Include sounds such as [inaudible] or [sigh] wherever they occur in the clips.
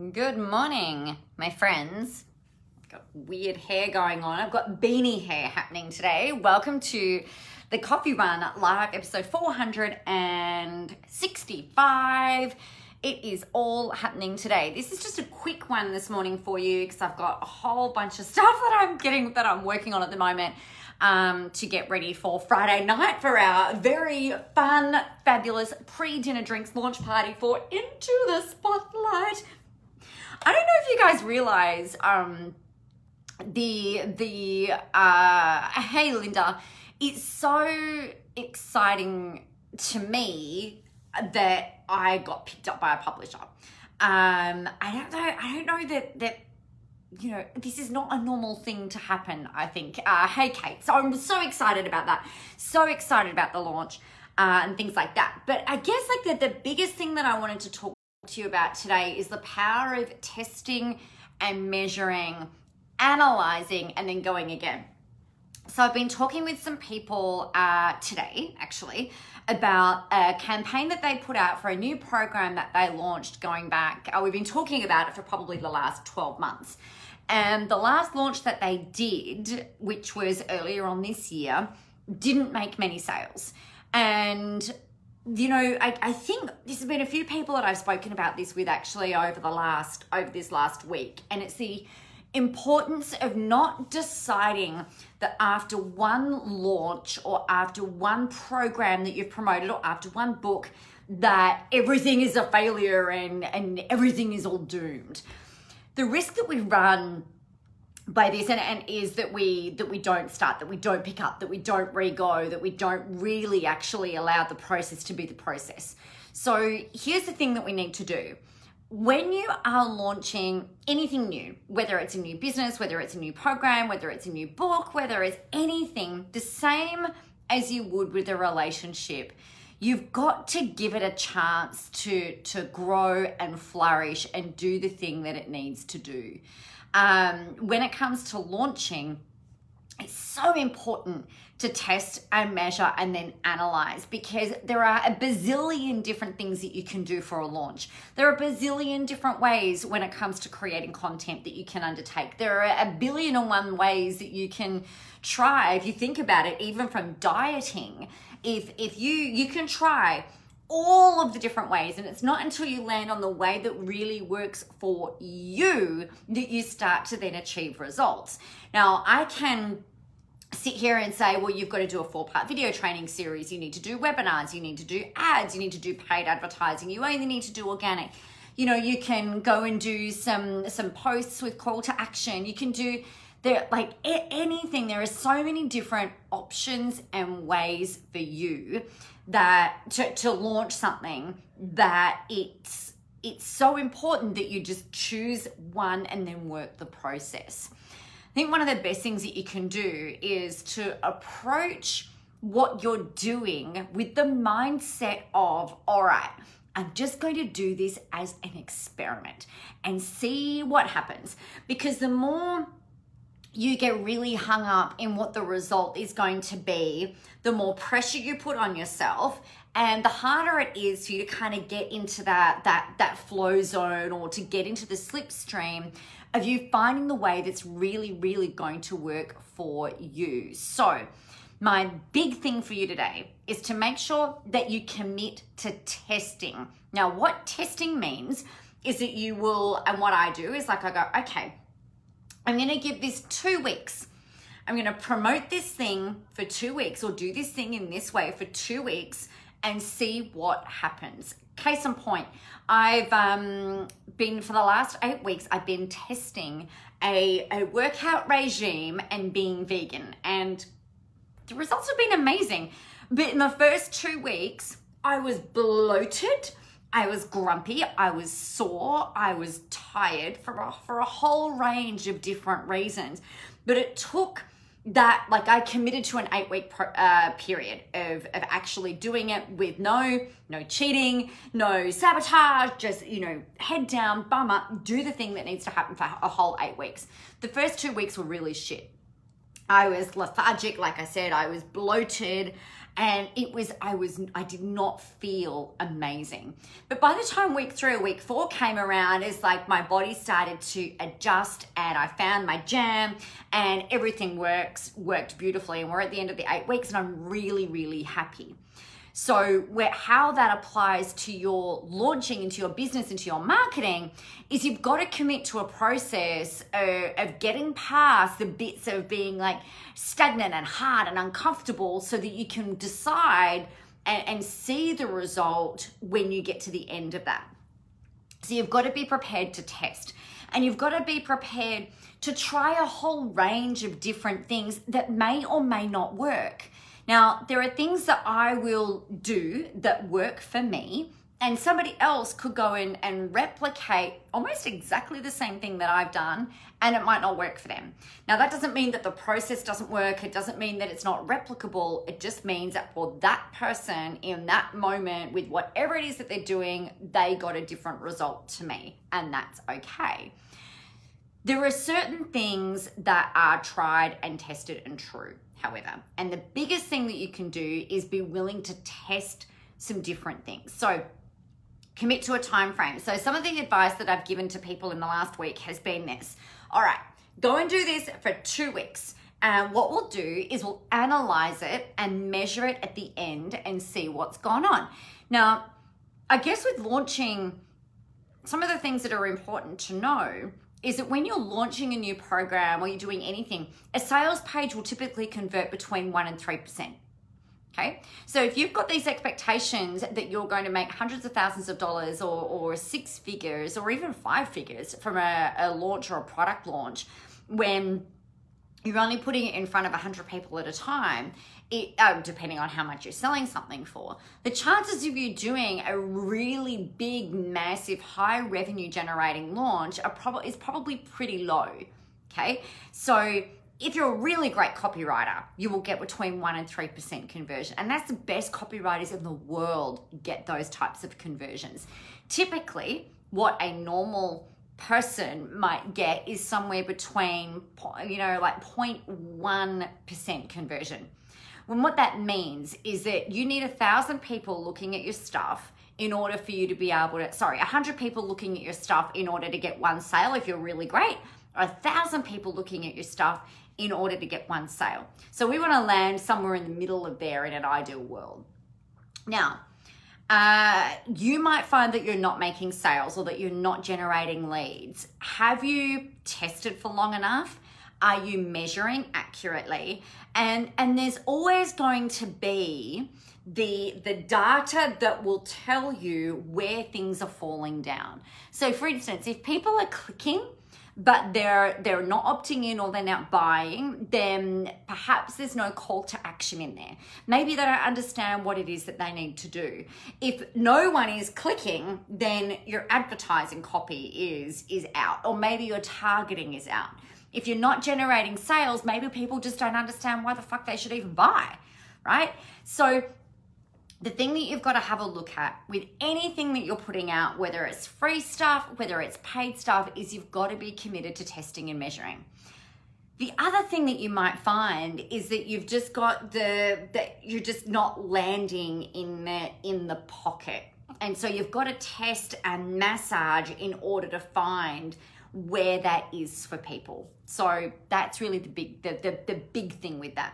Good morning, my friends. Got weird hair going on. I've got beanie hair happening today. Welcome to the Coffee Run Live episode 465. It is all happening today. This is just a quick one this morning for you because I've got a whole bunch of [laughs] stuff that I'm getting that I'm working on at the moment um, to get ready for Friday night for our very fun, fabulous pre dinner drinks launch party for Into the Spotlight. I don't know if you guys realize um, the the uh, hey Linda, it's so exciting to me that I got picked up by a publisher. Um, I don't know. I don't know that that you know, this is not a normal thing to happen, I think. Uh, hey, Kate. So I'm so excited about that. So excited about the launch uh, and things like that. But I guess, like, the, the biggest thing that I wanted to talk to you about today is the power of testing and measuring, analyzing, and then going again. So I've been talking with some people uh, today, actually, about a campaign that they put out for a new program that they launched going back. Uh, we've been talking about it for probably the last 12 months. And the last launch that they did, which was earlier on this year, didn't make many sales. And you know, I, I think there's been a few people that I've spoken about this with actually over the last over this last week, and it's the importance of not deciding that after one launch or after one program that you've promoted or after one book that everything is a failure and and everything is all doomed. The risk that we run by this and, and is that we that we don't start that we don't pick up that we don't re-go that we don't really actually allow the process to be the process. So here's the thing that we need to do. When you are launching anything new whether it's a new business whether it's a new program whether it's a new book whether it's anything the same as you would with a relationship you've got to give it a chance to to grow and flourish and do the thing that it needs to do um, when it comes to launching it's so important to test and measure and then analyze because there are a bazillion different things that you can do for a launch. There are a bazillion different ways when it comes to creating content that you can undertake. There are a billion and one ways that you can try if you think about it even from dieting if if you you can try all of the different ways and it's not until you land on the way that really works for you that you start to then achieve results now i can sit here and say, well, you've got to do a four part video training series. You need to do webinars. You need to do ads. You need to do paid advertising. You only need to do organic. You know, you can go and do some some posts with call to action. You can do there like anything there are so many different options and ways for you that to, to launch something that it's it's so important that you just choose one and then work the process i think one of the best things that you can do is to approach what you're doing with the mindset of all right I'm just going to do this as an experiment and see what happens. Because the more you get really hung up in what the result is going to be, the more pressure you put on yourself and the harder it is for you to kind of get into that that that flow zone or to get into the slipstream of you finding the way that's really really going to work for you. So, my big thing for you today is to make sure that you commit to testing. Now, what testing means is that you will and what I do is like I go, okay, I'm going to give this two weeks. I'm going to promote this thing for two weeks or do this thing in this way for two weeks and see what happens. Case in point, I've um, been for the last eight weeks, I've been testing a, a workout regime and being vegan, and the results have been amazing. But in the first two weeks, I was bloated. I was grumpy, I was sore, I was tired for a, for a whole range of different reasons. But it took that, like, I committed to an eight week pro, uh, period of, of actually doing it with no no cheating, no sabotage, just you know, head down, bum up, do the thing that needs to happen for a whole eight weeks. The first two weeks were really shit. I was lethargic, like I said, I was bloated. and it was I was I did not feel amazing. But by the time week 3 or week 4 came around it's like my body started to adjust and I found my jam and everything works worked beautifully and we're at the end of the 8 weeks and I'm really really happy. So, where how that applies to your launching into your business, into your marketing, is you've got to commit to a process of, of getting past the bits of being like stagnant and hard and uncomfortable so that you can decide and, and see the result when you get to the end of that. So, you've got to be prepared to test and you've got to be prepared to try a whole range of different things that may or may not work. Now, there are things that I will do that work for me, and somebody else could go in and replicate almost exactly the same thing that I've done, and it might not work for them. Now, that doesn't mean that the process doesn't work, it doesn't mean that it's not replicable. It just means that for that person in that moment, with whatever it is that they're doing, they got a different result to me, and that's okay. There are certain things that are tried and tested and true however. And the biggest thing that you can do is be willing to test some different things. So commit to a time frame. So some of the advice that I've given to people in the last week has been this. All right, go and do this for 2 weeks. And what we'll do is we'll analyze it and measure it at the end and see what's gone on. Now, I guess with launching some of the things that are important to know is that when you're launching a new program or you're doing anything, a sales page will typically convert between 1% and 3%. Okay, so if you've got these expectations that you're going to make hundreds of thousands of dollars or, or six figures or even five figures from a, a launch or a product launch, when you're only putting it in front of 100 people at a time, it, uh, depending on how much you're selling something for, the chances of you doing a really big, massive, high revenue generating launch are probably is probably pretty low. Okay, so if you're a really great copywriter, you will get between one and three percent conversion, and that's the best copywriters in the world get those types of conversions. Typically, what a normal person might get is somewhere between you know like 0.1% conversion. And what that means is that you need a thousand people looking at your stuff in order for you to be able to sorry a hundred people looking at your stuff in order to get one sale if you're really great or a thousand people looking at your stuff in order to get one sale. So we want to land somewhere in the middle of there in an ideal world. Now uh, you might find that you're not making sales or that you're not generating leads. Have you tested for long enough? Are you measuring accurately? And and there's always going to be the the data that will tell you where things are falling down. So for instance, if people are clicking but they're they're not opting in or they're not buying then perhaps there's no call to action in there. Maybe they don't understand what it is that they need to do. If no one is clicking then your advertising copy is is out or maybe your targeting is out. If you're not generating sales maybe people just don't understand why the fuck they should even buy right? So the thing that you've got to have a look at with anything that you're putting out, whether it's free stuff, whether it's paid stuff, is you've got to be committed to testing and measuring. The other thing that you might find is that you've just got the that you're just not landing in the in the pocket. And so you've got to test and massage in order to find where that is for people. So that's really the big the, the, the big thing with that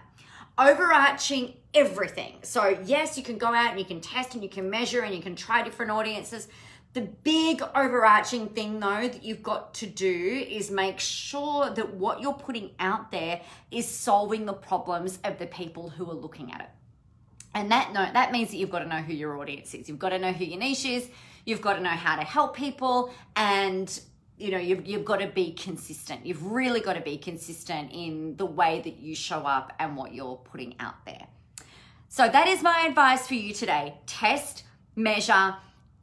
overarching everything. So, yes, you can go out and you can test and you can measure and you can try different audiences. The big overarching thing, though, that you've got to do is make sure that what you're putting out there is solving the problems of the people who are looking at it. And that no, that means that you've got to know who your audience is. You've got to know who your niche is. You've got to know how to help people and you know you've, you've got to be consistent. You've really got to be consistent in the way that you show up and what you're putting out there. So that is my advice for you today. Test measure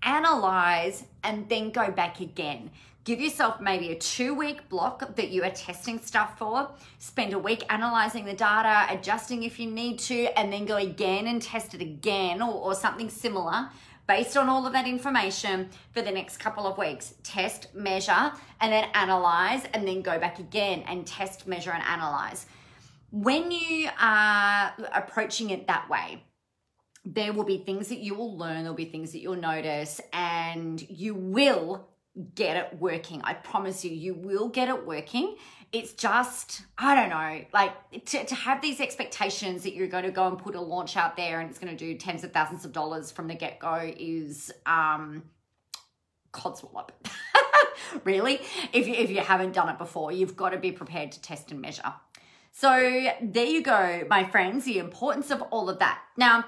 analyze and then go back again. Give yourself maybe a two week block that you are testing stuff for. Spend a week analyzing the data adjusting if you need to and then go again and test it again or, or something similar based on all of that information for the next couple of weeks. Test, measure, and then analyze, and then go back again and test, measure, and analyze. When you are approaching it that way, there will be things that you will learn, there'll be things that you'll notice, and you will get it working. I promise you, you will get it working. It's just, I don't know, like to, to have these expectations that you're going to go and put a launch out there and it's going to do tens of thousands of dollars from the get go is um, codswallop. [laughs] really, if you, if you haven't done it before, you've got to be prepared to test and measure. So there you go, my friends, the importance of all of that. Now,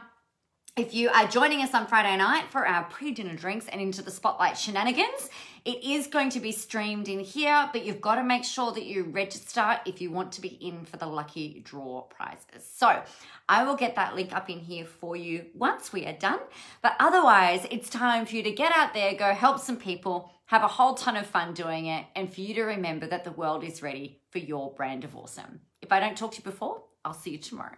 if you are joining us on Friday night for our pre dinner drinks and into the spotlight shenanigans, it is going to be streamed in here, but you've got to make sure that you register if you want to be in for the lucky draw prizes. So I will get that link up in here for you once we are done. But otherwise, it's time for you to get out there, go help some people, have a whole ton of fun doing it, and for you to remember that the world is ready for your brand of awesome. If I don't talk to you before, I'll see you tomorrow.